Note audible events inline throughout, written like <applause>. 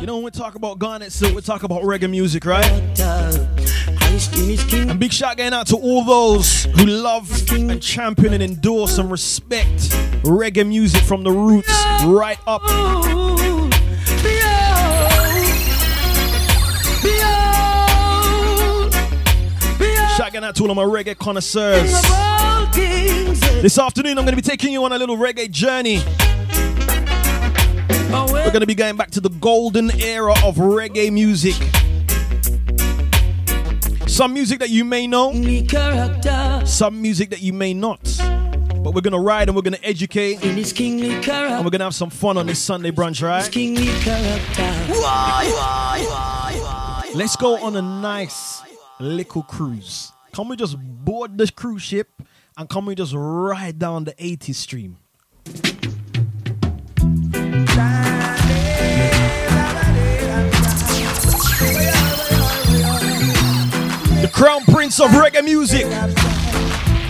You know, when we talk about Garnet Silk, we talk about reggae music, right? And big shout going out to all those who love and champion and endorse and respect reggae music from the roots right up. Shout going out to all of my reggae connoisseurs. This afternoon, I'm going to be taking you on a little reggae journey. We're going to be going back to the golden era of reggae music. Some music that you may know, some music that you may not. But we're going to ride and we're going to educate. And we're going to have some fun on this Sunday brunch, right? Let's go on a nice little cruise. Can we just board this cruise ship and can we just ride down the 80s stream? The crown prince of reggae music,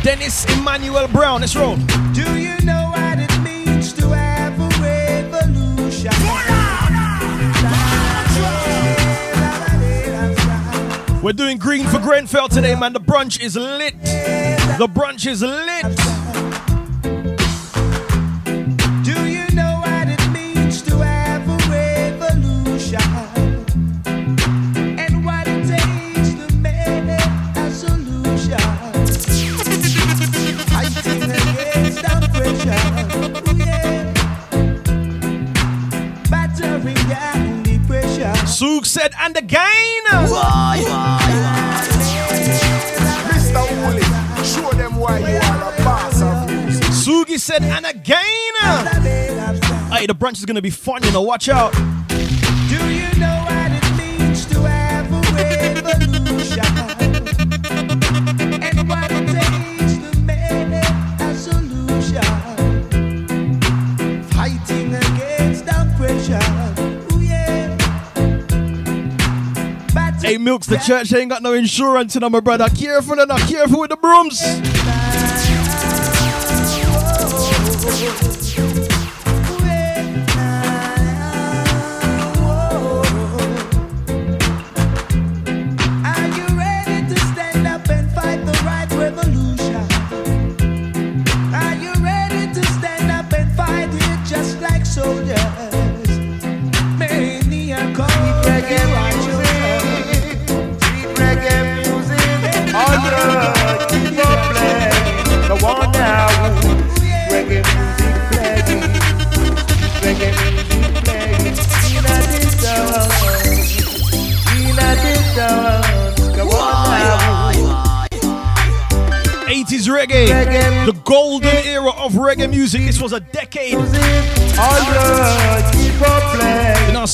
Dennis Emmanuel Brown. Let's roll. Do you know what it means to have a revolution? We're doing green for Grenfell today, man. The brunch is lit. The brunch is lit. Said, and again. Mista Hooli, show them why you are a boss of music. Sugi said, and again. Hey, the brunch is gonna be fun, you know. Watch out. Do you know Milks, the church ain't got no insurance, you know, my brother. Careful and not careful with the brooms.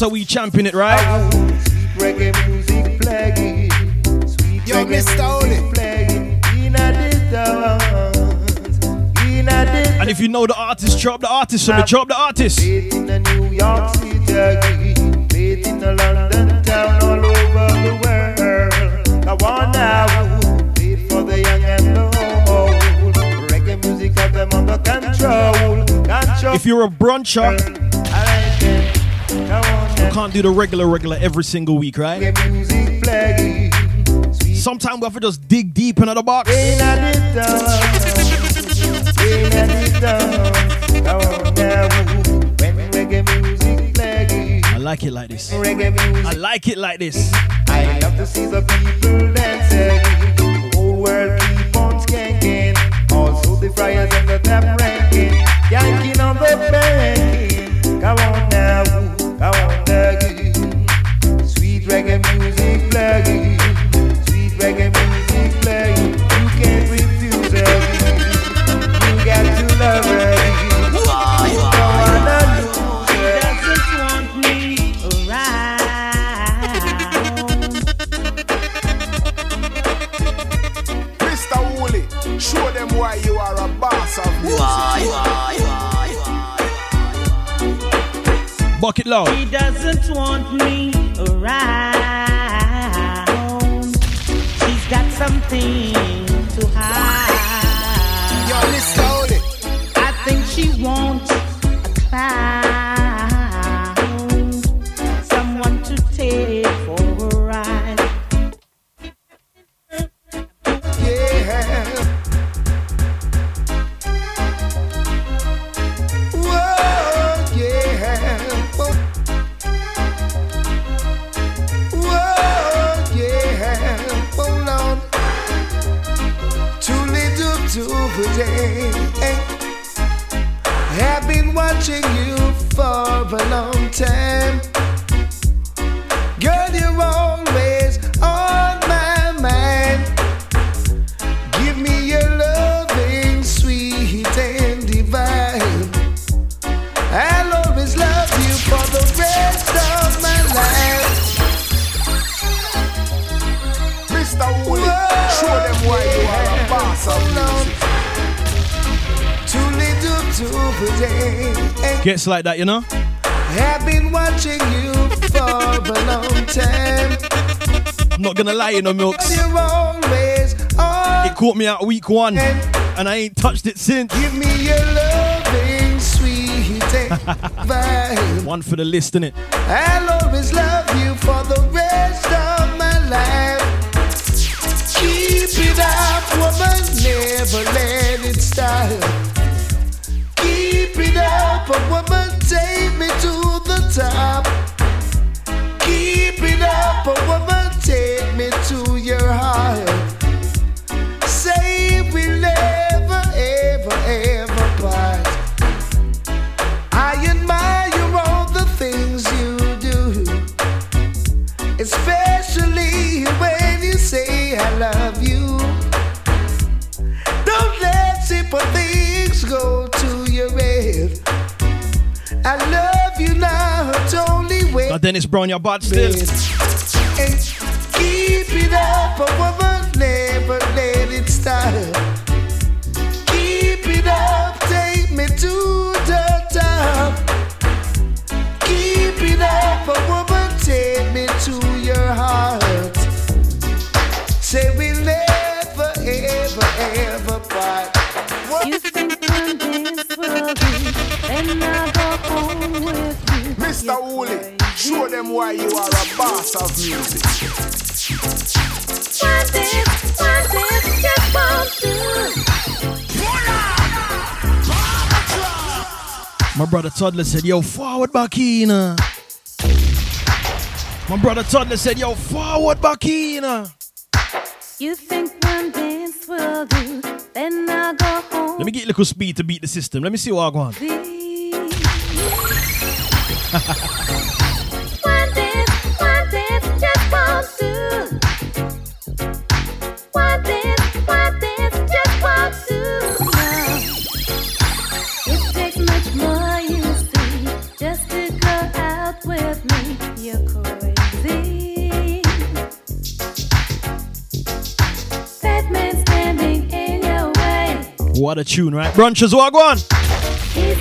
So we champion it, right? Sweet reggae music playing, sweet Yo, reggae music playing. In a distance, in a distance. And if you know the artist, chop the artist me. Chop the artist. Played in a New York City, played in a London town, all over the world. I want now, for the young and the old. Reggae music them under control. Control. If you're a bruncher, can't do the regular, regular every single week, right? Reggae music playing. Sweet Sometimes we have to just dig deep into the box. in a distance, in a distance. Come on oh, now, when reggae music playing. I like it like this. I like it like this. I love to see the people dancing. The whole world keep on skanking. Also the friars and the tap ranking. Yanking on the Bucket loud. He doesn't want me around. She's got something to hide. Yo, Mista Hooli. I think she wants show them why you are a boss of music. Too little to today. Gets like that, you know? Have been watching you for a long time. I'm not gonna lie, you know, Milks. You're always on. It caught me out week one, and I ain't touched it since. Give me your loving, sweet. <laughs> One for the list, innit? I'll always love you for it up, woman, never let it stop. Keep it up, a woman, take me to the top. Keep it up, a woman, take me to your I love you now, it's only way. Now, Dennis Brown, your bad still. Hey, keep it up, a woman, never let it stop. Keep it up, take me to the top. Keep it up, a woman, take me to your heart. Say we'll never, ever, ever part. You Mista Hooli, show them why you are a boss of music. One dance, one dance, just won't. My brother Toddler said, Yo, forward Bakina. uh." My brother Toddler said, Yo, forward Bakina. uh." You think one dance will do, then I'll go home. Let me get a little speed to beat the system. Let me see what I want. with thee. one dance, one dance, just won't do. One dance, one dance, just won't do. No. It takes much more, you see, just to go out <laughs> What this, what this just wants to know It's take much more you see Just to go out with me. You're crazy. Batman standing in your way. What a tune, right? Brunches, what I want? He's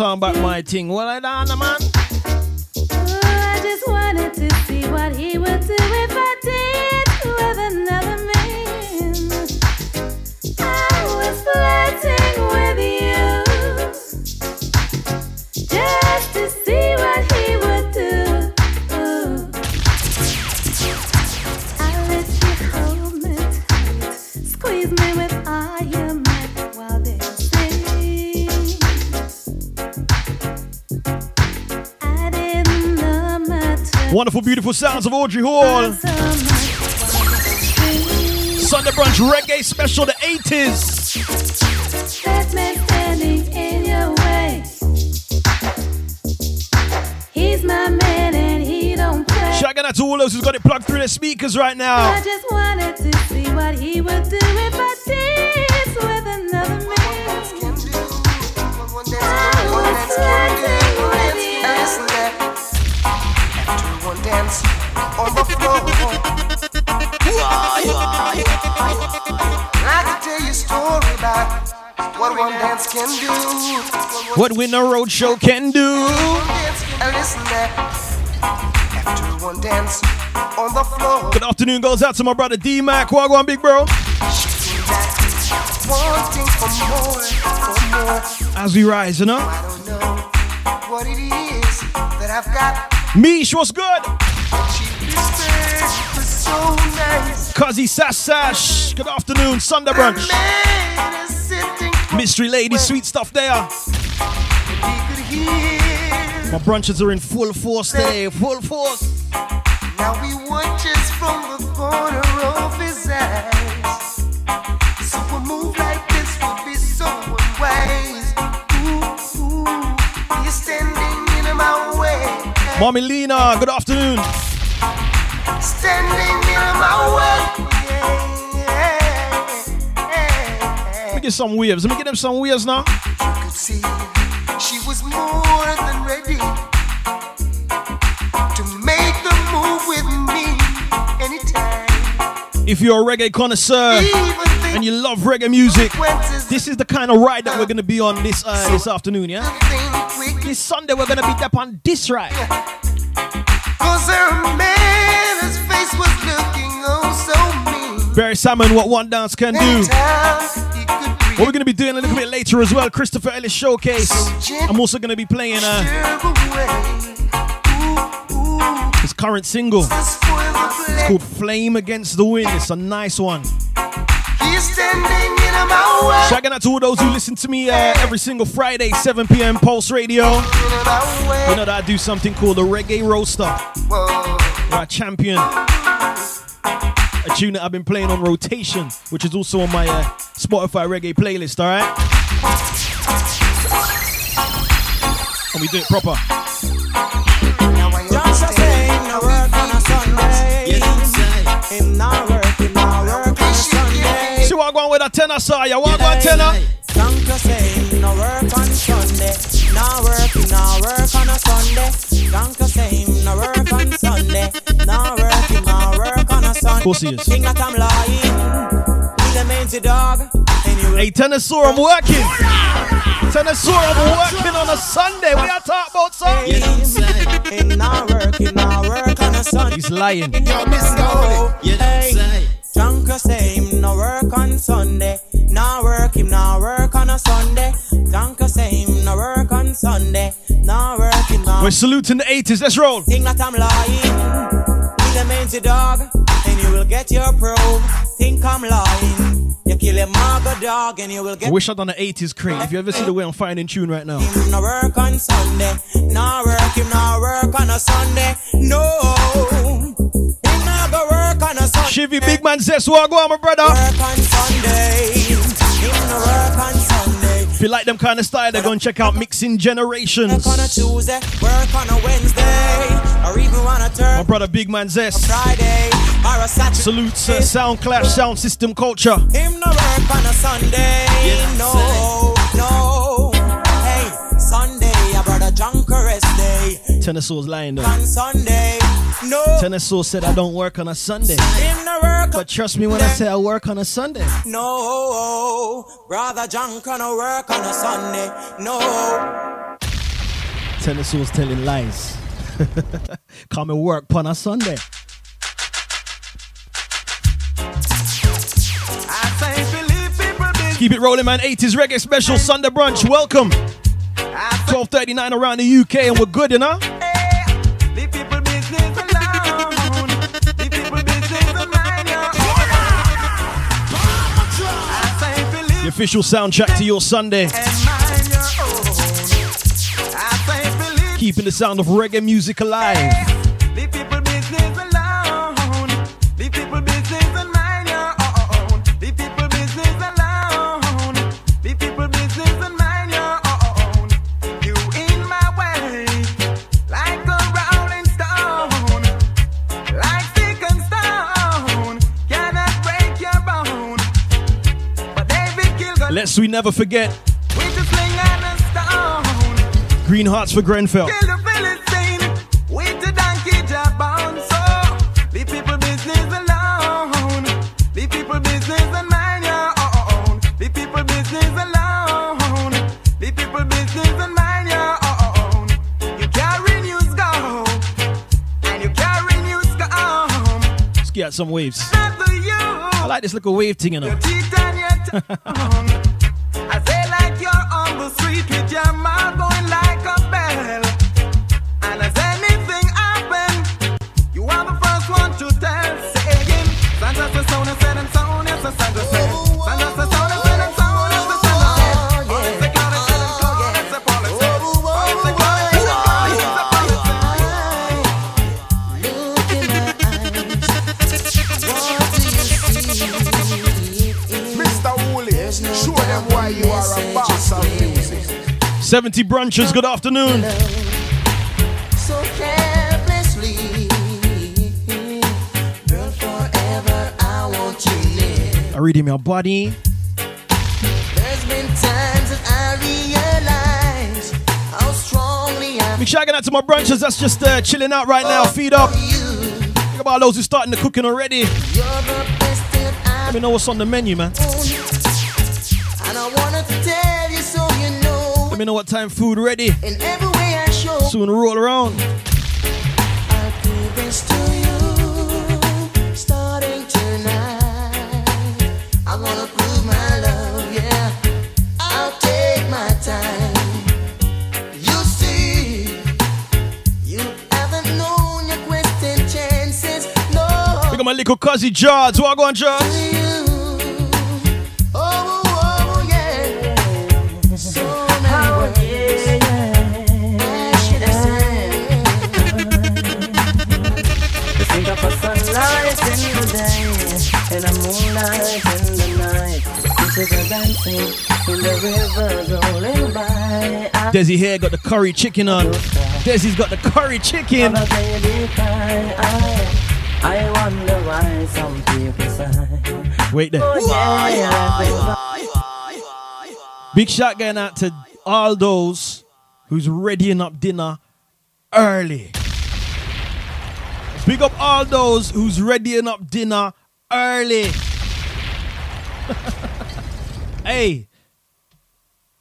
on back my thing. Well, I done, man. Oh, I just wanted to see what he would do Wonderful, beautiful sounds of Audrey Hall. so much while dancing. Sunday brunch reggae special, the 80s. That in your way. He's my man and he don't play. Shouting out to all those who's got it plugged through their speakers right now. I just wanted to see what he would do if I danced with another man. Dance on the floor. I tell you a story about what one dance can do. What Winner Road Show can do. And listen there. After one dance on the floor. Good afternoon goes out to my brother D Mac. Wagwan, big bro. Wanting for more, for more. As we rise, you know. I don't know what it is that I've got. Mish, what's good? Cuzzy Sash. Good afternoon, Sunday brunch. Mystery lady, sweet stuff there. My brunches are in full force today, full force. Now watches from the corner Mommy Lena, good afternoon. Standing in my way. Let me get some waves. Let me get them some waves now. could see she was more than ready If you're a reggae connoisseur and you love reggae music, this is the kind of ride that we're gonna be on this uh, this afternoon, yeah? This Sunday we're gonna be up on this ride. Beres Hammond, what one dance can do. What we're gonna be doing a little bit later as well, Christopher Ellis Showcase. I'm also gonna be playing uh, his current single. To spoil the It's called Flame Against the Wind. It's a nice one. He's standing in my way. Shouting out to all those who listen to me uh, every single Friday, 7 p.m. Pulse Radio. In my way. You know that I do something called the Reggae Roaster, where I champion a tune that I've been playing on rotation, which is also on my uh, Spotify reggae playlist, alright? And we do it proper. Him not work, him not work on a Sunday. See what I'm going with a Tenor Saw? You want one tenor? Don't just say him no work on Sunday. Not work, him not work on a Sunday. Don't just say him no work on Sunday. Not work, him not work on a Sunday. Of course he is. Think that I'm lying. He's a mangy dog. And you will Hey, Tenor Saw, I'm working. Tenor Saw, I'm working on a Sunday. We are talking about, sir? him not work, him not work on a Sunday. He's lying. Yo, Mista Hooli. Hey, Drunk say him no work on Sunday. No work him no work on a Sunday. Drunk say him no work on Sunday. No work him no. We're saluting the 80s. Let's roll. Think that I'm lying. He's a mangy dog, and you will get your probe. Think I'm lying. Kill a maga dog, and you will get. wish I'd done an 80s crate. If you ever see the way I'm finding tune right now. Him no work on Sunday. No work him work on a Sunday. No. Him go work on a Sunday. Chivy Big Man says, what go on, my brother? Work on Sunday. Him no work on Sunday. If you like them kind of style, they're going to check out Mixing Generations. Work on a Tuesday. Work on a Wednesday. Or even on a My brother Big Man Zest. Friday. Or a Salutes uh, Sound Clash, Sound System Culture. Him no work on a Sunday. no, no. Hey, Sunday, a brother drunk rest day. Tennessee's lying though. On Sunday, no. Tennessee said I don't work on a Sunday. Him no work But trust me when I say I work on a Sunday. No, brother drunk on a work on a Sunday. No, Tennessee's telling lies. <laughs> Come and work on a Sunday. Keep it rolling, man. 80s reggae special Sunday brunch. Welcome. 12:39 around the UK, and we're good, you know. leave people business alone. Leave people business and mind your own. I say believe The official soundtrack to your Sunday. and mind your own. I say believe Keeping the sound of reggae music alive. Go and you carry news come. Let's get out some waves. Not to you. I like this little wave thing, you know. <laughs> 70 Brunches, good afternoon. So Girl, forever, I, I read your body. I get out to my brunches that's just uh, chilling out right now. Feed up. Think about those who's starting the cooking already. Let me know what's on the menu, man. Let me know what time food ready. In every way I show, Soon roll around. I'll give this to you. Starting tonight, a in the night. Dancing in the river rolling by. Desi here got the curry chicken on. Desi's got the curry chicken. I, wonder why some people sigh. Wait there. Oh yeah, yeah. Big shout going out to all those who's readying up dinner early. Big up all those who's readying up dinner early. <laughs> hey,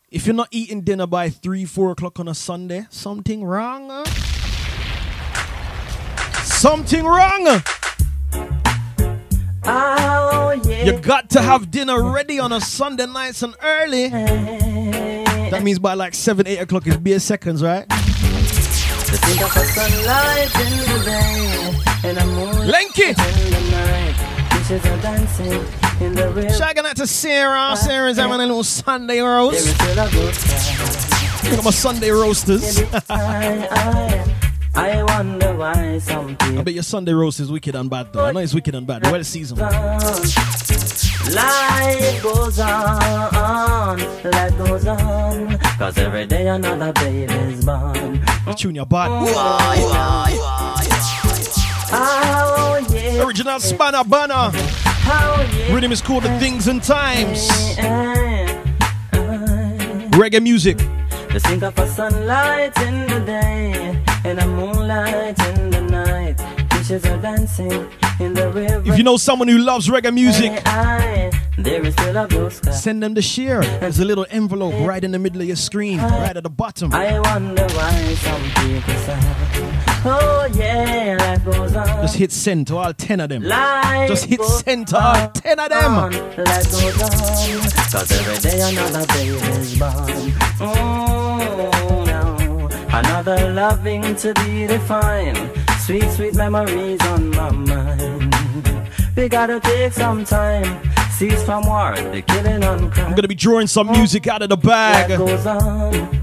if you're not eating dinner by three, four o'clock on a Sunday, something wrong. huh? Something wrong. Oh yeah. You got to have dinner ready on a Sunday nights and early. That means by like seven, eight o'clock is beer seconds, right? Lenky. In the night. Fishes are dancing in the river. Shouting out to Sarah. Sarah's having a little Sunday roast. is still a good time. Look at my Sunday roasters. I, wonder why some I bet your Sunday roast is wicked and bad though. I know it's wicked and bad. Well seasoned. Life goes on, life goes on, cause every day another baby's born. Tune your bad. Oh yeah, Original Spanner Banner. oh yeah. Rhythm is called The Things and Times. Reggae music. Of a sunlight in the day and a moonlight in If you know someone who loves reggae music, I, there is still a blue sky. send them the share. There's a little envelope right in the middle of your screen, right at the bottom. I wonder why some people say, Oh yeah, life goes on. Just hit send to all 10 of them. Life Just hit send to all 10 of them. on, Life goes on, cause every day another baby's born. Oh no, another loving to be defined. Sweet, sweet memories on my mind. We gotta take some time, cease from war, the killing and crime. I'm gonna be drawing some music out of the Life bag. goes on.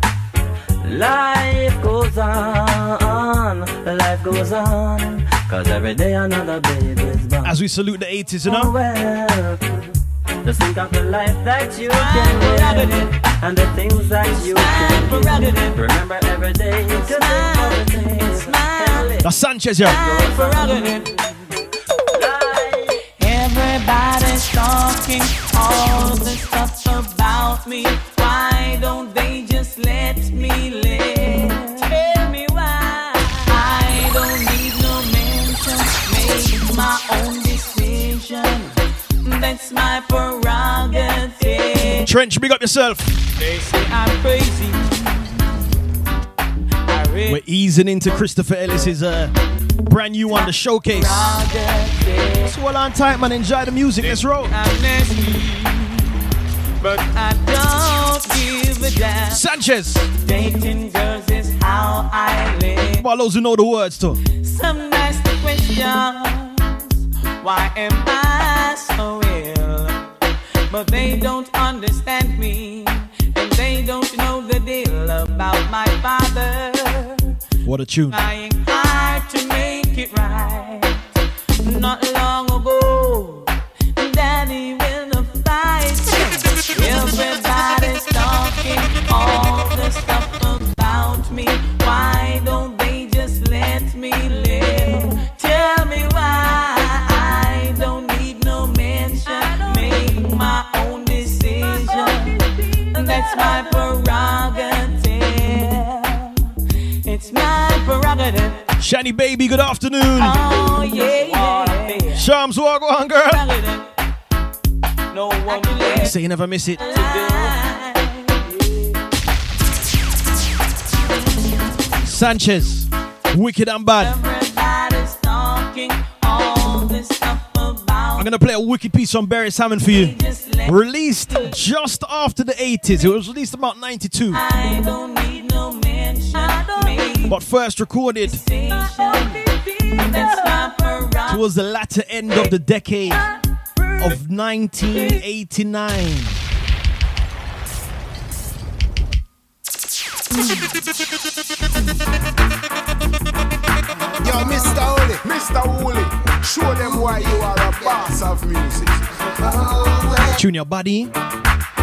Life goes on. Life goes on. Cause every day another baby's born. As we salute the 80s, you Oh, know? well. Just think of the life that you can live and the things that you can do. Remember every day to think of the things and live. That's Sanchez. Life Everybody's talking all the stuff about me. Why don't they just let me live? Tell me why. I don't need no mention. Make my own decision. That's my prerogative. Trench, big up yourself. They say I'm crazy. I really We're easing into Christopher Ellis's uh, brand new one, the showcase. prerogative. So well on tight, man. Enjoy the music. Let's roll. but I don't give a damn. Sanchez. Dating girls is how I live. For those who know the words too. Some ask the question, why am I so ill? But they don't understand me, and they don't know the deal about my father. What a tune. All the stuff about me. Why don't they just let me Shani baby, good afternoon. Oh yeah, yeah. Shams Wagwan girl. No one Say you never miss it. Sanchez, wicked and bad. Everybody's talking all this stuff about I'm gonna play a wicked piece from Beres Hammond for you. Released just after the 80s. It was released about 92. I don't need no mention. Maybe But first recorded station. That's my prerogative. towards the latter end of the decade of 1989. Yo, Mista Hooli, Mista Hooli, show them why you are a boss of music. Tune your body.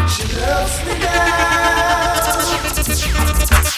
She loves me now.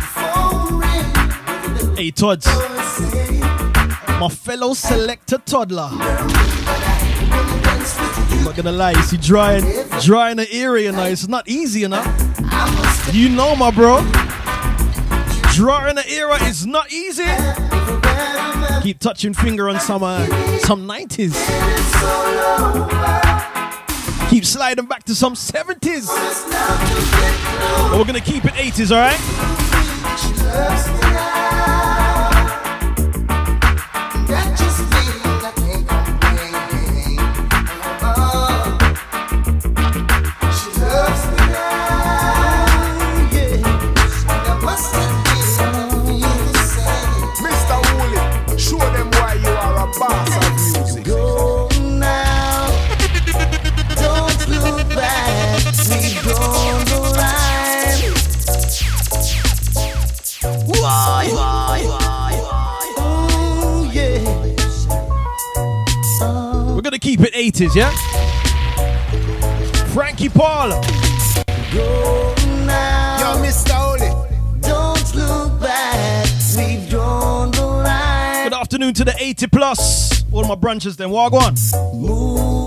Phone rang with Hey, Todd, my fellow selector toddler. I'm not gonna lie, you see, drawing, drawing the area now, it's not easy, enough. You know, my bro. Drawing the era is not easy. Keep touching finger on some uh, some 90s. Keep sliding back to some 70s. But we're gonna keep it 80s, alright? Keep it 80s, yeah? Frankie Paul. Go Yo, now, Mista Hooli, don't look back. We drawn the line. Good afternoon to the 80 plus. All my branches then. Wagwan. Move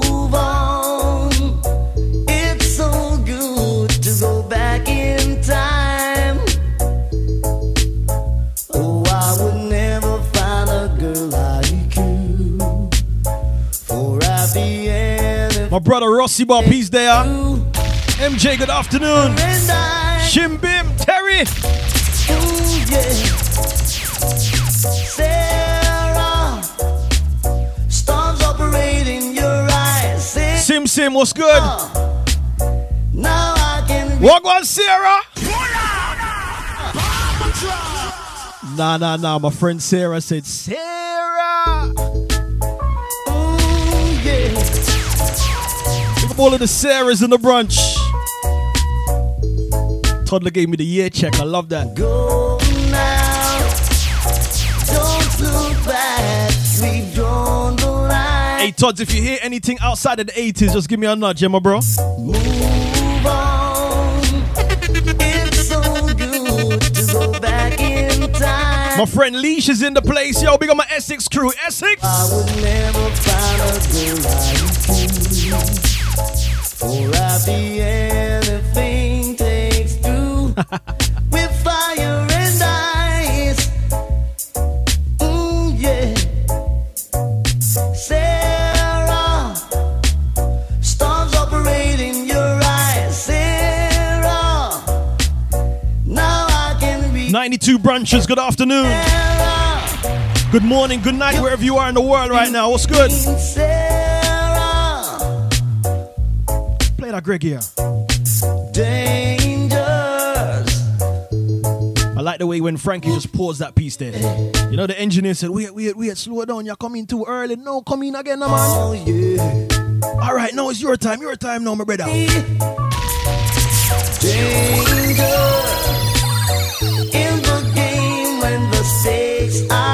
brother Rossi Bob, he's there. MJ, good afternoon. Shim Bim, Terry. ooh, yeah. Sarah, stars operating your eyes. Sim Sim, what's good? Oh. now I can Wagwan Sarah. Nah, nah, nah. My friend Sarah said, Sarah. Look all of the Sarahs in the brunch. Toddler gave me the year check. I love that. Go now. Don't look back. We've drawn the line. Hey, Todd, if you hear anything outside of the 80s, just give me a nudge, yeah, my bro. Move on. It's so good to go back in time. My friend Leash is in the place. Yo, big on my Essex crew. Essex. 92 branches, good afternoon. Good morning, good night, wherever you are in the world right now. What's good? Play that Greg here. Dangers. I like the way when Frankie just paused that piece there. You know, the engineer said, wait, wait, wait, slow down. You're coming too early. No, come in again, no, man. Oh yeah. All right, now it's your time. Your time now, my brother. Danger in the game when the stakes are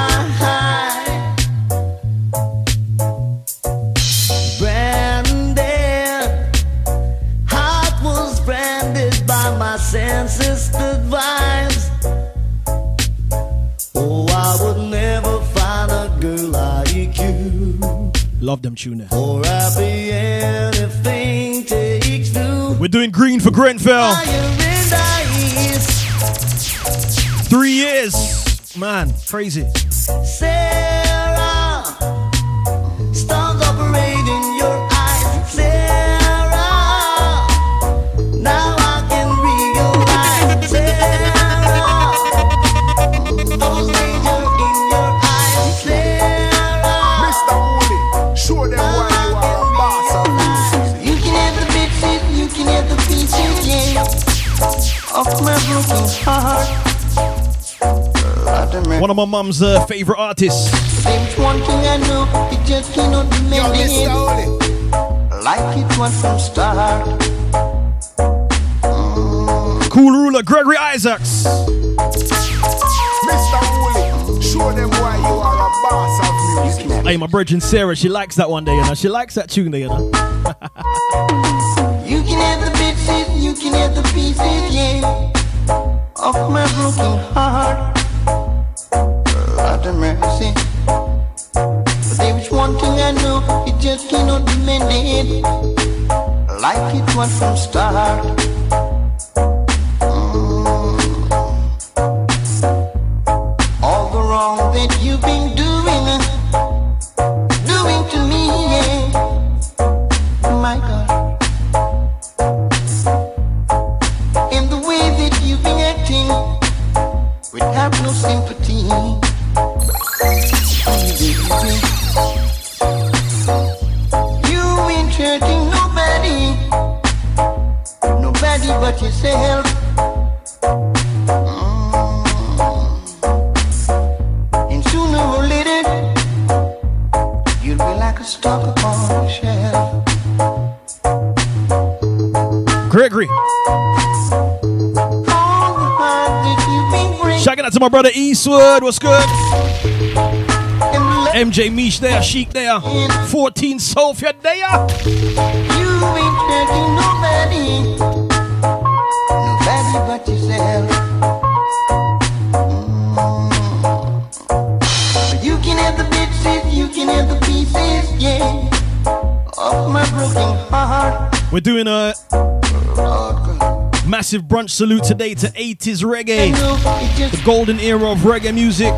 tune there. For I'll be anything takes two. We're doing green for Grenfell. Fire and ice. Three years. Man, crazy. Sarah, One of my mom's uh, favorite artists. There's one thing I know, it just cannot be Yo, Mr. mended Wooly, like it was from start. Cool ruler Gregory Isaacs. Mista Hooli, show them why you are a boss of music. Hey, my bridge and Sarah, she likes that one day, you know. She likes that tune there, you know. <laughs> You can have the bits, you can have the pieces, yeah, of my broken heart. Lord mercy. But there is one thing I know, it just cannot be mended like it was from start. Eastwood. What's good? MJ Mish there, Chic there. 14 Sophia there. You ain't hurting nobody, nobody but yourself. Mm. You can have the bits, you can have the pieces, yeah, of my broken heart. We're doing a massive brunch salute today to 80s reggae. know it just The golden era of reggae music.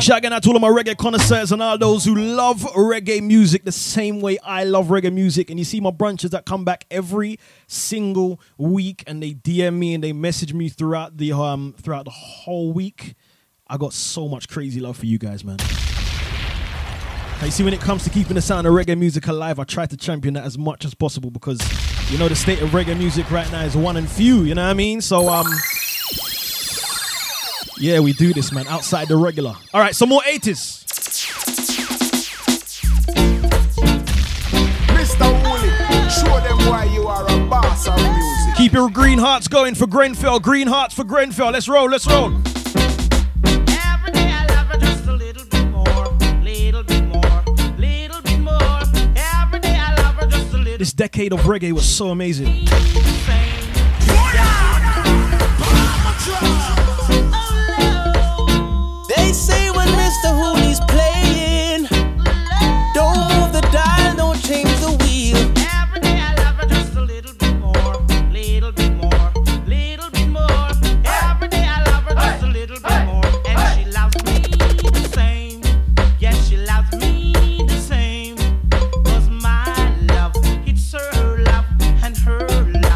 Shouting out to all of my reggae connoisseurs and all those who love reggae music the same way I love reggae music. And you see my brunches that come back every single week and they DM me and they message me throughout the um throughout the whole week. I got so much crazy love for you guys, man. Now, you see, when it comes to keeping the sound of reggae music alive, I try to champion that as much as possible because you know the state of reggae music right now is one and few. You know what I mean? So um, yeah, we do this, man. Outside the regular. All right, some more 80s. Mista Hooli, show them why you are a boss of music. Keep your green hearts going for Grenfell. Green hearts for Grenfell. Let's roll. Let's roll. Decade of reggae was so amazing. They say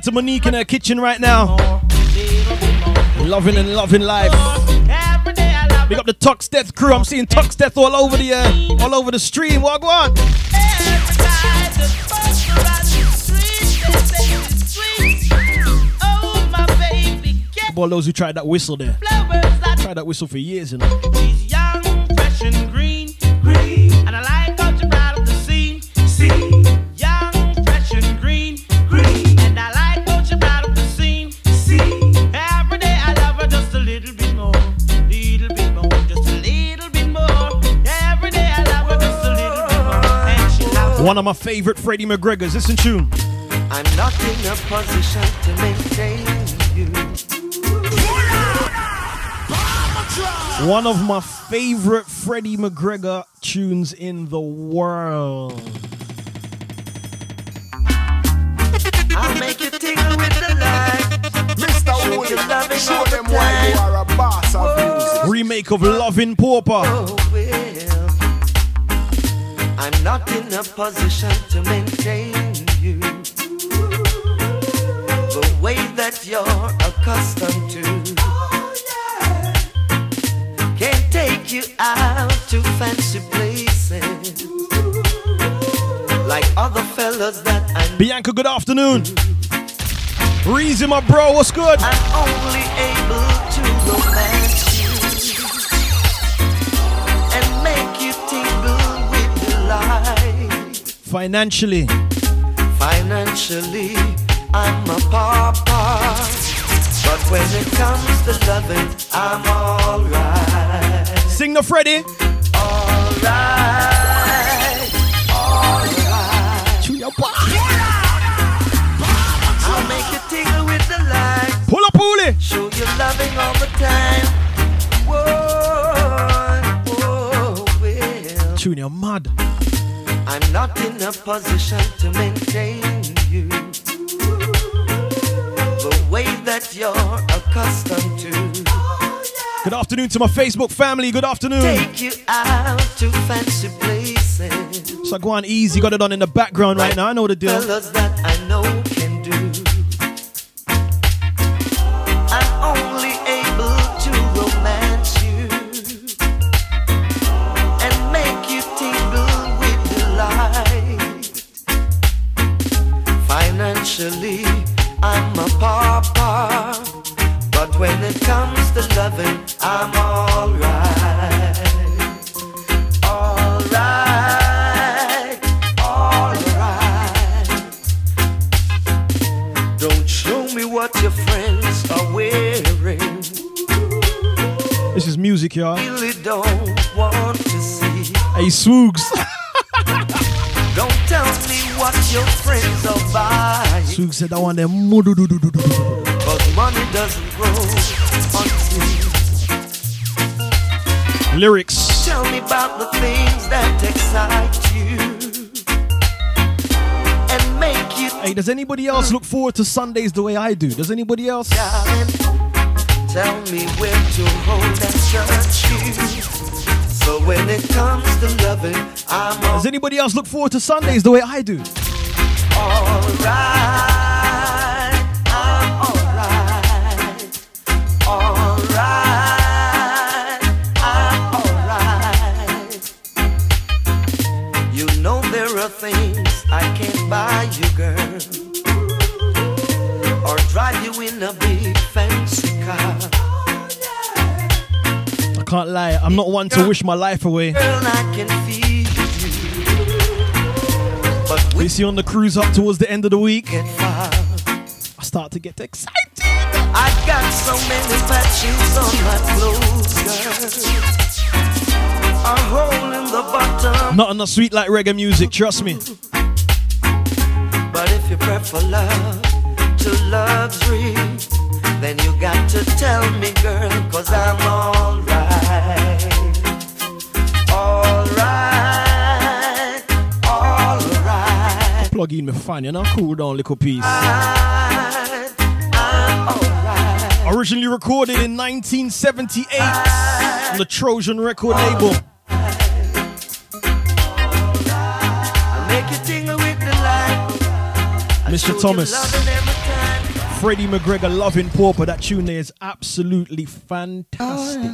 out to Monique in her kitchen right now. Loving and loving life. Big up the Tux Death crew. I'm seeing Tux Death all over the uh, all over the stream. For all those who tried that whistle there. Tried that whistle for years, you know. One of my favorite Freddie McGregor's. Listen tune. I'm not in a position to maintain you. One of my favorite Freddie McGregor tunes in the world. I'll make you tingle with the light. Mr. Show Woolly, you loving show them why you are a boss of music. Remake of Loving Pauper. Oh. I'm not in a position to maintain you the way that you're accustomed to. Can't take you out to fancy places like other fellas that I know. Bianca, good afternoon. Reezy, my bro, what's good? Financially, Financially, I'm a pauper, but when it comes to loving, I'm alright. sing the Freddie. Alright, alright. Chew your bar. I'll make you tingle with delight. Pull up, Uli. Show you loving all the time. Whoa. Tune, you're mad. I'm not in a position to maintain you the way that you're accustomed to. Good afternoon to my Facebook family. Good afternoon. Take you out to fancy places. So go on easy. Got it on in the background right now. I know the deal. When it comes to loving, I'm alright. Alright, alright. Don't show me what your friends are wearing. This is music, y'all. Really don't want to see. Hey, Swoogs. <laughs> Don't tell me what your friends are buying. Swoogs said I want them. Money doesn't grow on trees. Lyrics. Tell me about the things that excite you and make you Hey, does anybody else look forward to Sundays the way I do? Does anybody else? darling. Tell me where to hold and touch you. So when it comes to loving, I'm Does anybody else look forward to Sundays the way I do? alright. Things I can't buy you, girl. Or drive you in a big fancy car. I can't lie. I'm not one to wish my life away. Girl, I can feel you. But we see, on the cruise up towards the end of the week. I start to get excited. I got so many patches on my clothes, Nothing not sweet like reggae music, trust me. But if you prefer love to luxury, then you got to tell me, girl, cause I'm alright. Alright, alright. Plug in my fan, you know, cool down little piece. I Originally recorded in 1978 on the Trojan record label. Mr. Thomas. Freddie McGregor loving pauper. That tune there is absolutely fantastic.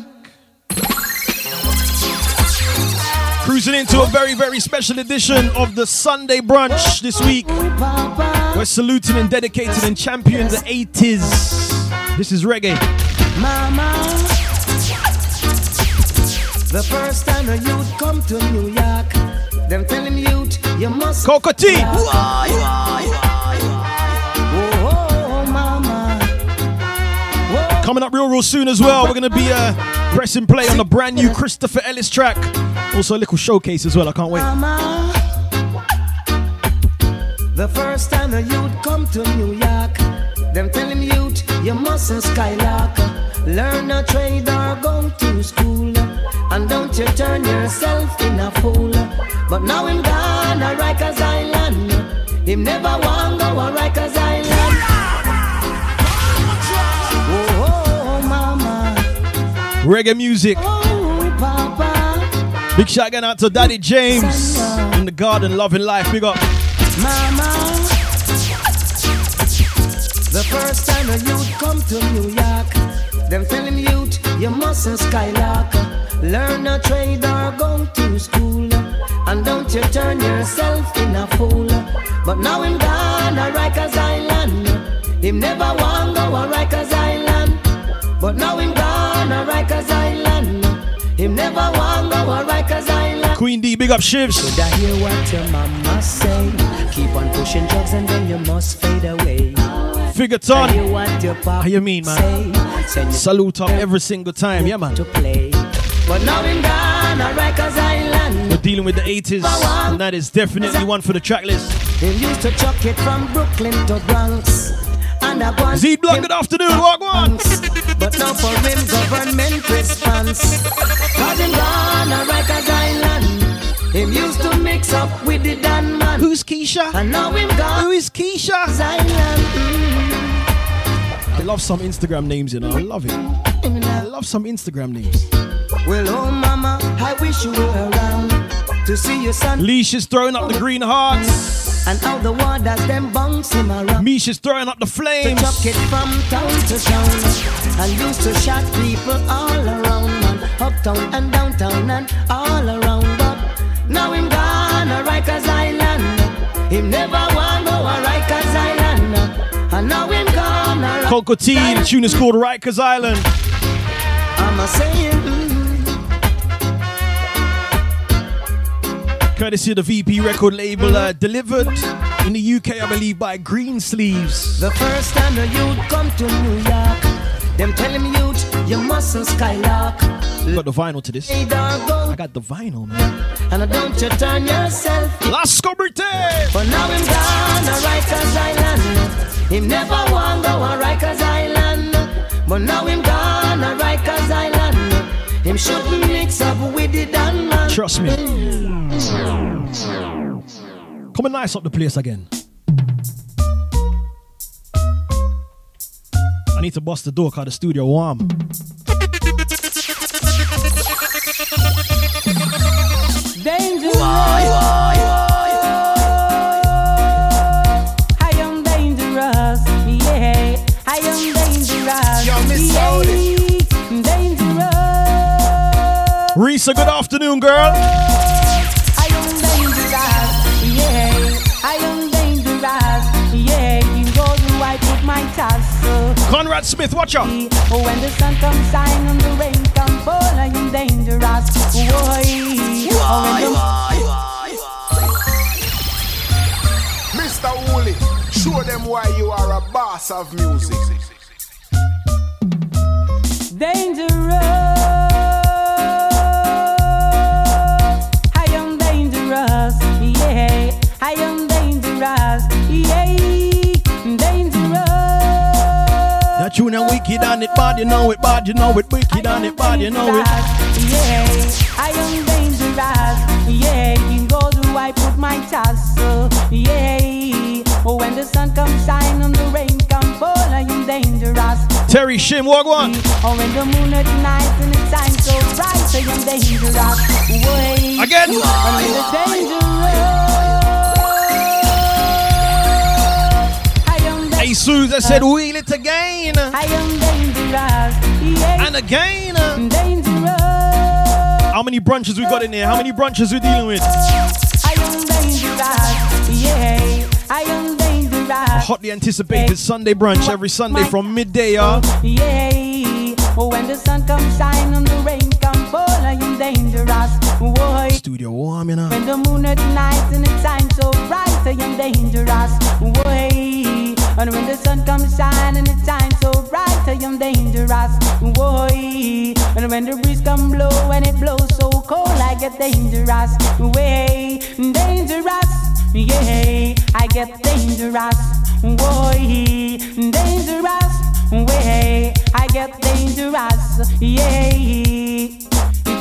Cruising into a very, very special edition of the Sunday brunch this week. We're saluting and dedicating and championing the 80s. This is reggae. Mama, the first time a youth come to New York, them tell him youth you must. Cocoa tea. Coming up real, real soon as well. We're going to be uh, pressing play on the brand new Christopher Ellis track. Also, a little showcase as well. I can't wait. Mama, the first time a youth come to New York, them tell him youth you mustn't skylark. Learn a trade or go to school, and don't you turn yourself in a fool. But now him gone a Rikers Island, him never want go a Rikers Island. Reggae music. oh. Big shout out to Daddy James in the garden, loving life. Big up. Mama, the first time a youth come to New York, them tell him youth you mustn't skylark. Learn a trade or go to school, and don't you turn yourself in a fool. But now him gone a Rikers Island, him never want go a Rikers Island. But now him gone a Rikers Island, him never want go a Rikers Island. Queen D, big up Shivs. Should I hear what your mama say? Keep on pushing drugs and then you must fade away. Figure ton. what your papa How you mean, man? say? Salute up every single time. Yeah, man. to play. But now in Ghana, Rikers Island, We're dealing with the 80s, and that is definitely one for the track list. they used to chuck it from Brooklyn to Bronx. And I Z Block, good afternoon. Walk on. But now for him, government response. Cause in Ghana, Rikers Island, him used to mix up with the Dan man. Who's Keisha? And now him gone. Who is Keisha? Island. I love some Instagram names, you know. I love it. I love some Instagram names. Well, oh mama, I wish you were around to see your son Leash is throwing up the green hearts. And how the waters them bounce him around. Mish is throwing up the To flames. chuck it from town to town and used to shot people all around, man, uptown and downtown and all around. But now him gone a Rikers Island. Him never want go a Rikers Island, and now him gone a Cocoa Tea, the tune is called Rikers Island. I'm a saying. Courtesy of the VP record label, uh, delivered in the UK, I believe, by Greensleeves. The first time the youth come to New York, them telling him youth, you mustn't skylark. Got the vinyl to this. I got the vinyl, man. and don't you turn yourself. Las Cobrite! But now him gone a Rikers Island. Him never want go a Rikers Island. But now him gone a Rikers Island. Him shouldn't mix up with the man. Trust me. Come and nice up the place again. I need to bust the door cause the studio warm. Dangerous. I I put my tassel. Conroy Smith, watch out. Oh, when the sun comes shine and the rain comes fall, I am dangerous. Boy, oh, when the Mista Hooli, show them why you are a boss of music. dangerous. Tune and wicked and it bad, you know it bad, you know it wicked and it bad, you know it. Yeah, I am dangerous. Yeah, you go to I put my tassel. Yeah, oh, when the sun comes shine and the rain comes fall, I am dangerous. Terry Shim, what one? Oh, when the moon at night and the time so bright, so you're dangerous. Way. Again. I'm I said uh, wheel it again I am dangerous. Yeah. and again. dangerous. How many brunches we got in there? How many brunches we dealing with? I am dangerous. Yeah. I am dangerous. Hotly anticipated Sunday brunch every Sunday from midday, y'all. Yeah. When the sun comes shine and the rain come fall, I am dangerous. Why? Studio warm, you know. When the moon at night and the time so bright, I am dangerous. Why? And when the sun comes shine and the time so bright, I am dangerous. Why? And when the breeze come blow and it blows so cold, I get dangerous. Way dangerous. Yeah, I get dangerous. Boy, dangerous. Way, I get dangerous. Yeah.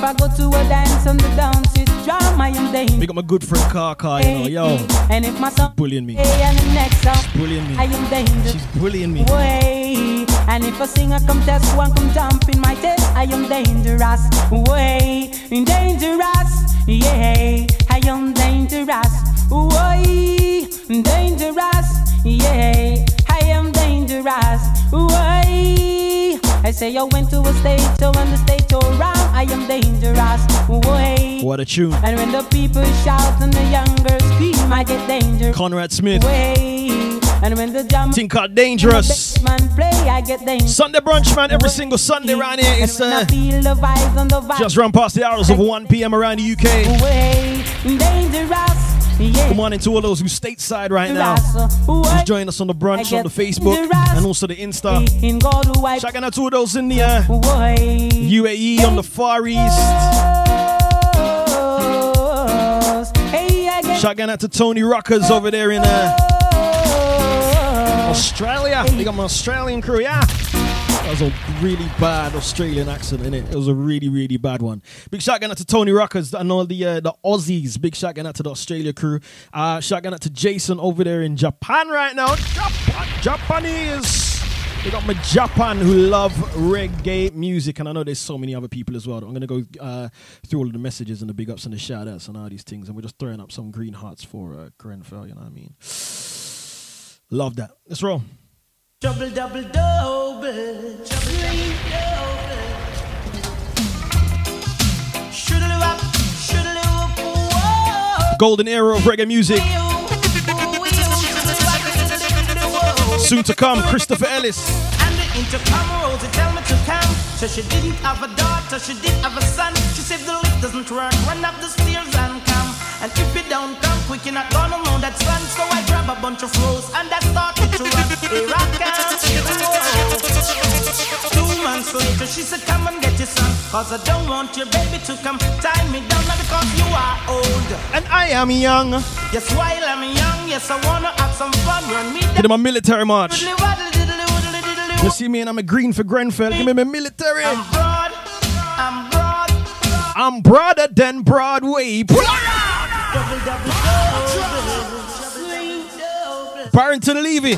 I go to a dance and the dance is drum, I am dangerous. Big up my good friend Kaka, you know, yo. And if my song Bullying me. and the next song, Bullying me. I am dangerous. She's bullying me. Way. And if a singer come test one come jump in my test, I am dangerous. Way. Dangerous. Yeah. I am dangerous. Way. Dangerous. Yeah. I am dangerous. Way. I say I went to a stage, so when the stage so round, I am dangerous. Way. What a tune. And when the people shout and the young girls scream, I get dangerous. Conroy Smith. Way. And when the jam Think called Dangerous. man play, I get dangerous. Sunday brunch, man, every single Sunday around here. It's and when I uh, feel the vibes and the vibes. just run past the hours of 1 p.m. around the UK. Way. Dangerous. Yeah. Good morning to all those who stateside right now. Who's joining us on the brunch, on the Facebook, and also the Insta. Shouting out to all those in the uh, UAE, on the Far East. Hey, I get Shouting out to Tony Rockers over there in uh, Australia. They got my Australian crew, yeah. That was a really bad Australian accent, innit? It was a really, really bad one. Big shout out to Tony Rockers and all the uh, the Aussies. Big shout out to the Australia crew. Uh, shout out to Jason over there in Japan right now. Japan, Japanese. They got my Japan who love reggae music, and I know there's so many other people as well. I'm gonna go uh, through all of the messages and the big ups and the shout outs and all these things, and we're just throwing up some green hearts for uh, Grenfell. You know what I mean? Love that. Let's roll. Double, double, double. Sleep double. Shoodle up, shoodle up. Golden era of reggae music. Soon to come, Christopher Ellis. And the intercom Rosie tell me to come. So she didn't have a daughter, she did have a son. She said the lift doesn't work, run up the stairs and come. And if you don't come quick, you're not gonna know that son. So I grab a bunch of rose and I started to run. Here I come. Two months later, she said, Come and get your son. Cause I don't want your baby to come tie me down now because you are old. And I am young. Yes, while I'm young, yes, I wanna have some fun. Run me Give down. them a military march. Diddly waddle, diddly waddle, diddly You see me and I'm a green for Grenfell. Give me my military. I'm broad, I'm broad, I'm broader than Broadway. sleep double. Barrington Levy.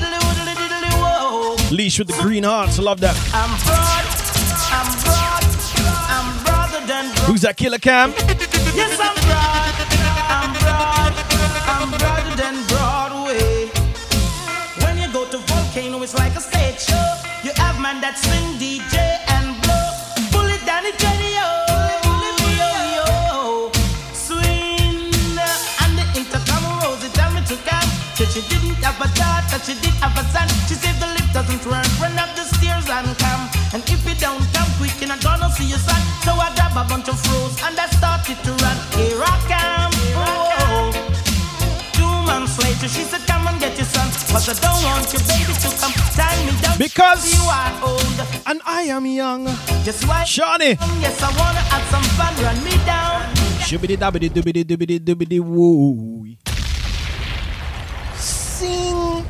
Leash with the green hearts. I love that. I'm broad, I'm broad, I'm broader than broad. Who's that killer cam? Yes, I'm broad. I'm broad. I'm broader than Broadway. When you go to Volcano, it's like a stage show. You have man that swing DJ and blow. Pull it down, it. And the intercom Rosie tell me to come. Said she didn't have a daughter, she did have a son. She said the lift doesn't work. Run up the stairs and come. And if you don't come quick, you're not gonna see your son. So I grab a bunch of fruits and I started to run. Here I come. Oh. Two months later, she said, Come and get your son. Cause I don't want your baby to come tie me down. Because- you are old. And I am young. Just why? Shawnee. Yes, I wanna have some fun. Run me down. Shibbity dabbity doobity doobity doobity woo. Sing.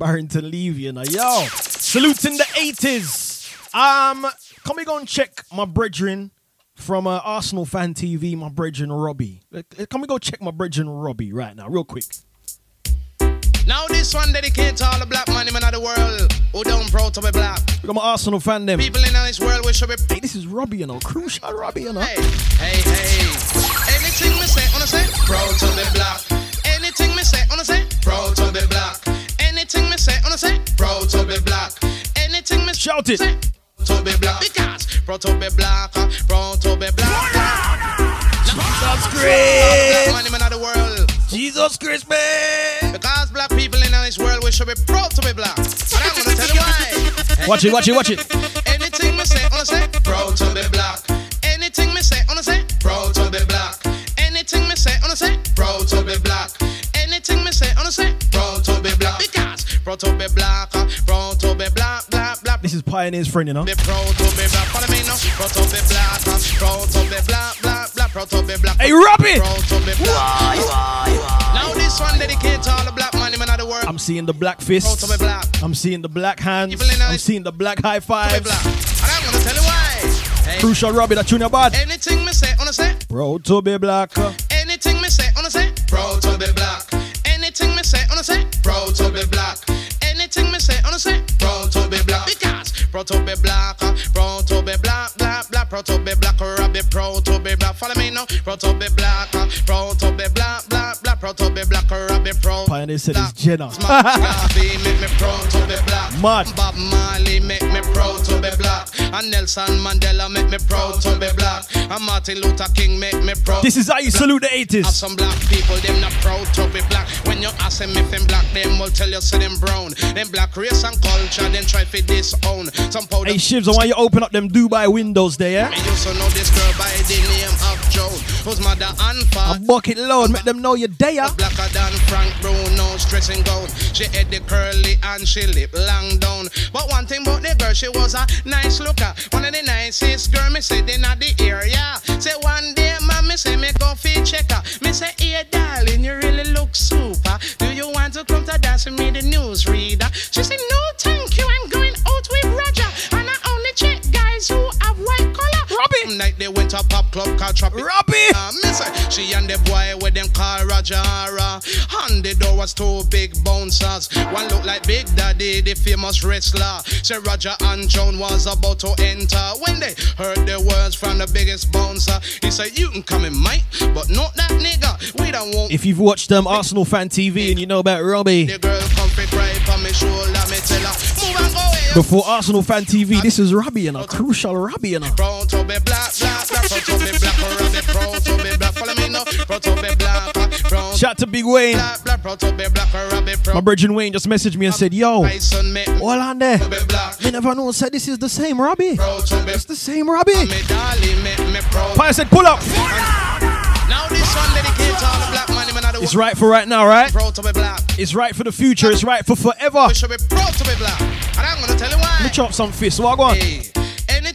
Barrington leave you now. Yo. Saluting the 80s. Um, can we go and check my brethren from uh, Arsenal Fan TV, my brethren Robbie? Uh, Can we go check my brethren Robbie right now, real quick? Now this one dedicated to all the black money men of the world who don't proud to be black. We got my Arsenal fan them. People in this world we should be Hey, this is Robbie, you know. Crucial Robbie, you know. Hey, hey, hey. Anything me say, wanna say, proud to be black. Anything me say, wanna say, to be black. Anything me Shout it. say, to be black. Because proud to be black, uh, proud to be black. Jesus Christ. money man of the world. Jesus Christ, man. Because black people in this world we should be proud to be black. And I'm gonna tell you why. Watch it, watch it, watch it. Anything me say, wanna say, proud to be black. Anything me say, wanna say, proud to be black. Anything me say, wanna say, proud to be black. Anything me say, wanna say, proud to be black. Because proud to be black, Pioneer's friend, you know. Be proud to be black. Follow me now. Proud to be black, proud to be black, black, black. Proud to be black. Hey, Robbie. Proud to be black. Now this one dedicated to all the black money men of the world. I'm seeing the black Proud fists. to be black. I'm seeing the black hands. I'm seeing the black high To be fives. black. And I'm gonna tell you why. Hey. Crucial Robbie, that tune your bad. Anything me say, wanna say, Proud to be black. anything me say, wanna say, proud to be black. Anything me say, wanna say, proud to be black. Anything me say, wanna say, proud to be black. Proud to be black, uh, proud to be black, black, black, proud to be black, or be proud to be black. Follow me now, proud to be black, uh, proud to be black, black, black, proud to be black, or <laughs> be proud. Pioneer said it's Jenna. Smart Garvey make me to be black. Mad. Bob Marley make me proud to be black. And Nelson Mandela make me proud to be black. And Martin Luther King make me proud. This is how you salute the 80s. Have 80s. some black people, them not proud to be black. When you ask them if them black, them will tell you say them brown. Them black race and culture, then try to disown. Some powder Hey, Shivs, I want you open up them Dubai windows there, yeah? I used to know this girl by the name of Joan, whose mother and A bucket load, make them know you're there. Blacker than Frank Bruno, stressing gold. She had the curly and she lip long down. But one thing about the girl, she was a nice looker. One of the nicest girl me said in the area. Say one day, mommy say me go feed checker. Me say, hey darling, you really look super. Do you want to come to dance with me, the news reader? She said, no, thank you. I'm pop club called Tropic. Robbie. Uh, she and the boy with them call Rajara. And the door was two big bouncers. One looked like Big Daddy, the famous wrestler. Say Roger and Joan was about to enter. When they heard the words from the biggest bouncer, he said, You can come in, mate, but not that nigga. We don't want If you've watched um, Arsenal Fan TV and you know about Robbie, the girl comfy cry on me shoulder. Me tell her, Move and go away. before Arsenal Fan TV, this is Robbie and a crucial Robbie and a. Black, black, black, proud to be black, proud to be proud to be black. Follow me now, proud to be black, proud Shout to Big Wayne. black, black, proud to be black, proud to be proud. My brethren Wayne just messaged me and said, Yo, all on there. Me never know said this is the same Robbie. proud to be It's the same Robbie. me darling, make me proud. Pioneer said, Pull up. Now this one dedicated to all the black money It's right for right now, right? Proud to be black. It's right for the future. It's right for forever. We should be proud to be black. And I'm gonna tell you why. Let me chop some fists. What on? Hey,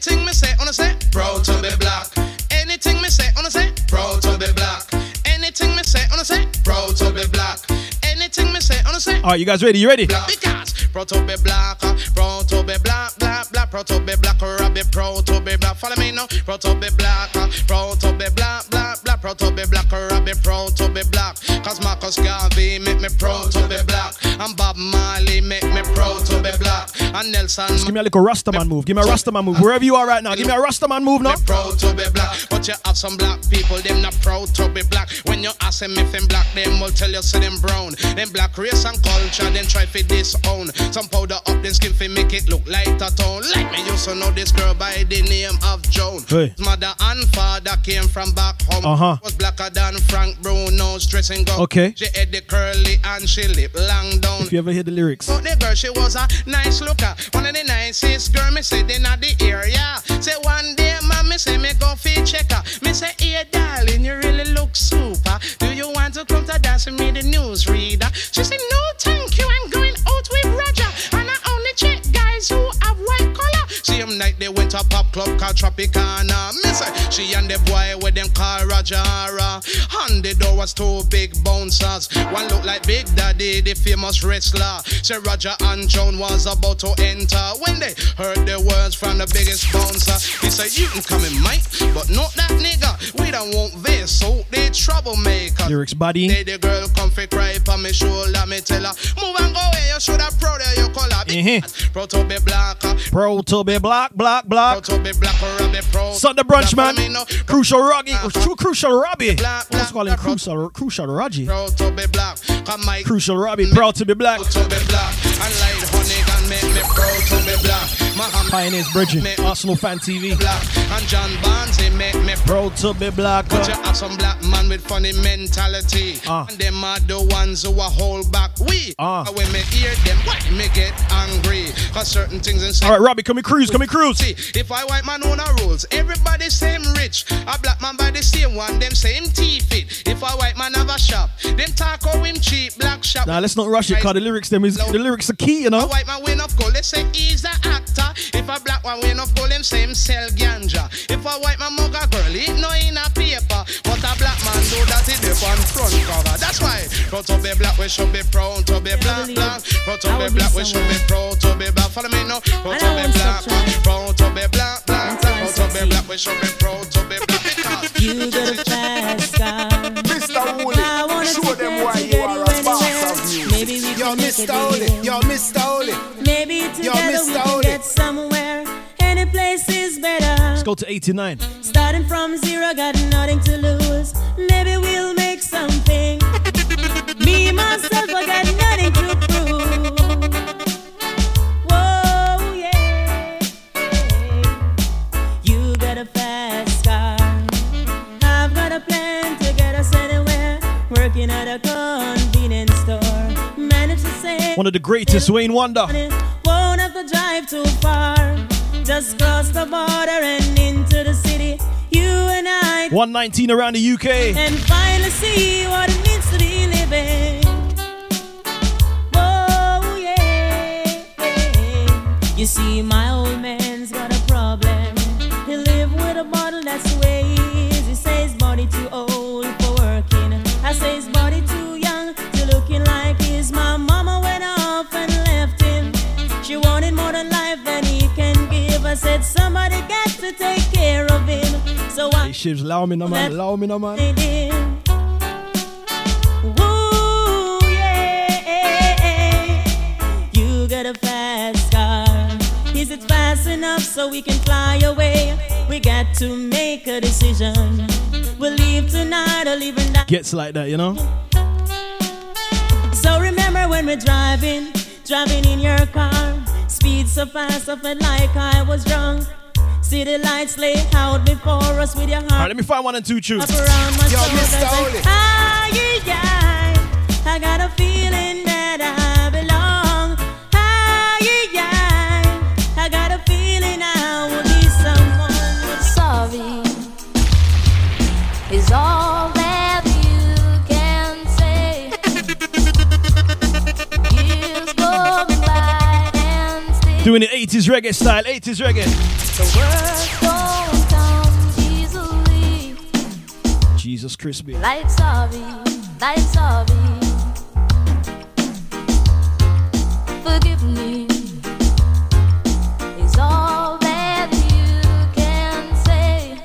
anything me say, wanna say, proud to be black. Anything me say, wanna say, proud to be black. Anything me say, wanna say, proud to be black. Anything me say, say, All right, you guys ready? You ready? Because proud to be black, uh, proud to be black, black, black, proud to be black, or be proud to be black. Follow me now, proud to be black, uh, proud to be black, black, black, proud to be black, or be proud to be black. Cause Marcus Garvey make me proud to be black, and Bob Marley make me proud to be black, and Nelson. Give me a little Rastaman move. Give me a Rastaman move. Wherever you are right now, give me a Rastaman move now. Proud to be black, but you have some black people, them not proud to be black. When you ask them if them black, them will tell you say them brown. Them black race and culture, then try fi disown. Some powder up them skin fi make it look like a tone. Like me used to know this girl by the name of Joan. Hey. Mother and father came from back home. Uh-huh. Was blacker than Frank Bruno, dressing gown. Okay. She had the curly and she lip long down. If you ever hear the lyrics. But the girl, she was a nice looker. One of the nicest girl me they not the area. Say one day, me say me go feed checker. Me say, hey, darling, you really look super. Do you want to come to dance with me, the news reader? She said, no, thank you. I'm going they went to pop club called Tropicana. Say, she and the boy with them call Rajara. And the door was two big bouncers. One looked like Big Daddy, the famous wrestler. Say Roger and Joan was about to enter when they heard the words from the biggest bouncer. He said, You can come in, mate, but not that nigga. We don't want this, so they troublemaker. Lyrics, buddy. They the girl come fi cry on me shoulder, me tell her, move and go away. You should have proud of your color. Mhm. Proud to be black, uh, Pro to be black, black, black. proud to be black or be proud. Sunday brunch, man. Crucial Robbie. True Crucial Robbie. Black, Let's black, call him black. Crucial Crucial Robbie. Proud to be black. Come my Crucial Robbie. Proud to be black. Proud to be black. And light honey can make me proud to be black. Muhammad Pioneers Bridging. Arsenal Fan TV. black. And John Barnes he make me proud. To be black. But you have some black man with funny mentality. Ah. And them are the ones who are hold back. We, Ah. when me hear them, why me get angry? Cause certain things in All right, Robbie, come and cruise, come and cruise. See, if I white man own a rules, everybody same rich. A black man buy the same one, them same teeth it. If a white man have a shop, them talk how him cheap, black shop. Now let's not rush it, cause the lyrics them is the lyrics are key, you A know. white man win they say he's an actor. If a black man win of gold, them say him sell ganja. If a white man mug a girl, it no in a paper. But a black man do that in the on front cover. That's why, proud to be black, we should be proud to be black, black. Proud to be black, we should be proud to be black. Follow me now. Proud to be black, stop proud to be black, black. Until I Proud to be black, we should be proud to be black. Because You got a fast car. Mista Hooli, show them why you are you a boss anywhere. of music. Maybe we Yo, make Mr. it go to 89. Starting from zero, got nothing to lose. Maybe we'll make something. Me myself, I got nothing to prove. Whoa, yeah. You got a fast car. I've got a plan to get us anywhere. Working at a convenience store. Manage to save. One of the greatest, Wayne Wonder. Won't have to drive too far. Just cross the border and into the city. You and I 119 around the UK. and finally see what it means to be living. Oh yeah. You see, my got a fast car. Is it fast enough so we can fly away? We got to make a decision. We'll leave tonight or leave tonight. Gets like that, you know. So remember when we're driving, driving in your car. Speed so fast, I felt like I was drunk. City lights lay out before us with your All right, let me find one and two tunes. up around my Yo, shoulders. Mr. and Oli. Ay, ay, ay, I got a feeling Doing it 80s reggae style, 80s reggae. the words don't come easily. Jesus crispy. Like sorry, like sorry. Forgive me. Is all that you can say.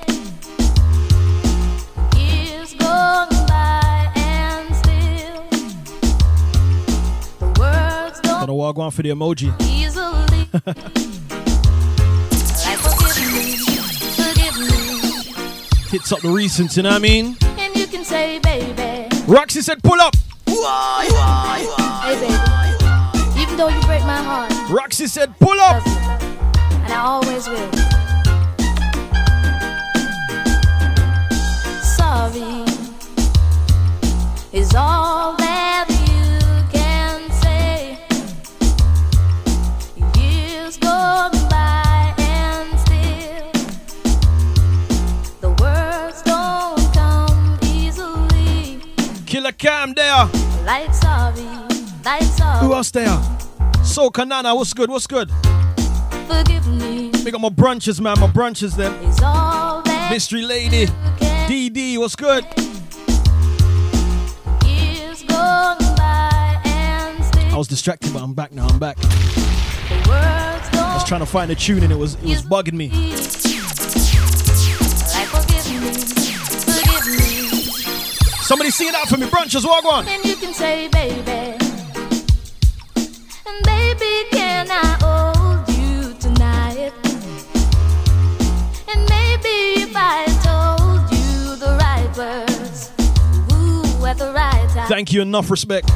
Years gone by and still the words don't Gonna walk on for the emoji. easily. Like forgive me, forgive me, Hits up the recent, you know what I mean? and you can say, baby. Roxy said, pull up. Hey, baby. Even though you break my heart, Roxy said, pull up. And I always will. Sorry is all Cam there. Like sorry, like sorry. Who else there? So Kanana, what's good? What's good? Forgive me. We got my brunches, man. My brunches them. It's all that Mystery Lady. DD, what's good? years gone by and I was distracted, but I'm back now. I'm back. I was trying to find a tune and it was it was bugging me. Somebody sing it out for me. Brunches, walk on. And you can say, baby. And baby, can I hold you tonight? And maybe if I told you the right words, ooh, at the right time, Thank you. Enough respect.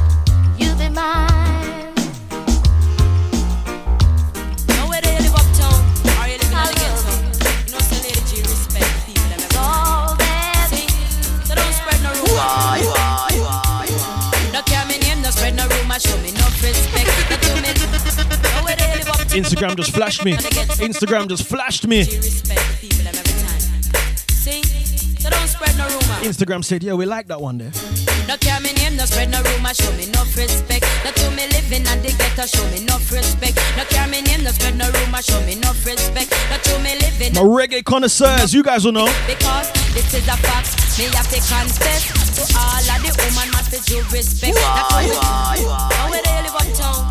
Instagram just flashed me. Instagram just flashed me. G respect the people them every time. See, so don't spread no rumor. Instagram said, yeah, we like that one there. No care me name, no spread no rumor, show me no respect. No to me living and the ghetto, show me no respect. No care me name, no spread no rumor, show me no respect. No to me living My reggae connoisseurs, you guys will know. because this is a fact. Me have to confess to all of the woman must be due respect. Not to me. Now whether you live uptown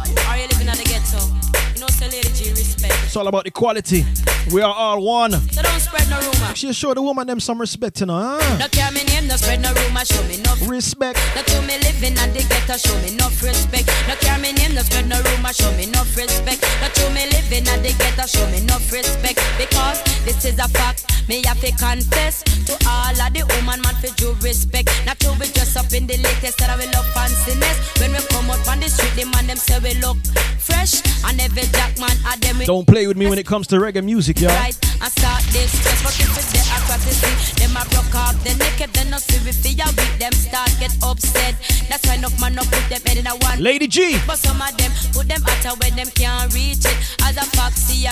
all about equality. We are all one. So don't spread no rumor. She show the woman them some respect, you know. Huh? No care me name, no spread no rumor, show me no Respect. No to me living and the ghetto show me no respect. No care me name, no spread no rumor, show me no respect. No to me living and the ghetto show me no respect. Because this is a fact, me have to confess to all of the woman man for due respect. Not to be dressed up in the latest that I will love fanciness. When we come out on the street, the man them say we look fresh and every jack man at them Don't play with me when it comes to reggae music, y'all. right and start this stress but if it's the across the sea them a broke off the naked then no see if we are weak them start get upset. That's why enough man put them head in a one. Lady G. but some of them put them out where them can't reach it. As a foxy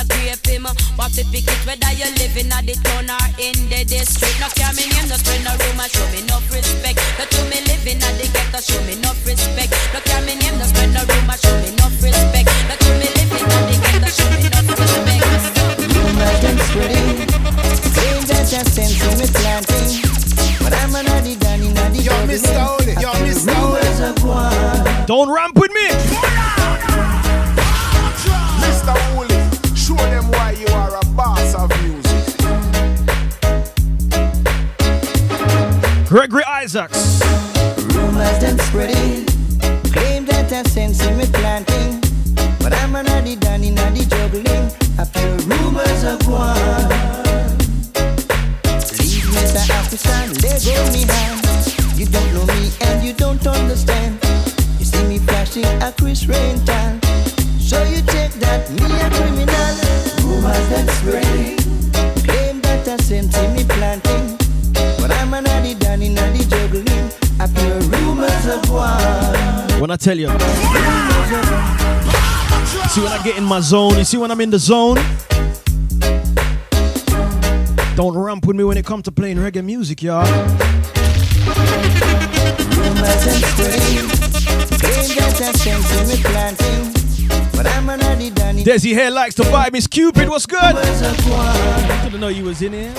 him. What to pick it whether you living at the town or in the district? No care me name no spread no rumor show me no respect. No to me living at the ghetto show me no respect. No care me name no spread no rumor show me no respect. No to me living at the ghetto show me no respect Rumors saying that you're sensing me planting. But I'm an addy danny naddy Yo, Mista Hooli, Mista Hooli. Rumors are gone. Don't ramp with me. Mista Hooli, show them why you are a boss of music. Gregory Isaacs. Rumors them spreading, claim that you're sensing me planting. But I'm an addy danny naddy juggling. I rumors are gone. Leave. African, let go me hand. You don't know me and you don't understand. You see me flashing a Chris Rental. So you take that me a criminal. Rumors spreading, claim that you're sensing me planting. But I'm an addy danny naddy juggling. I feel rumors are gone. When I tell you. See when I get in my zone, you see when I'm in the zone. Don't ramp with me when it comes to playing reggae music, y'all. Desi Hair likes to vibe. Miss Cupid, what's good? Gone. Didn't know you was in here.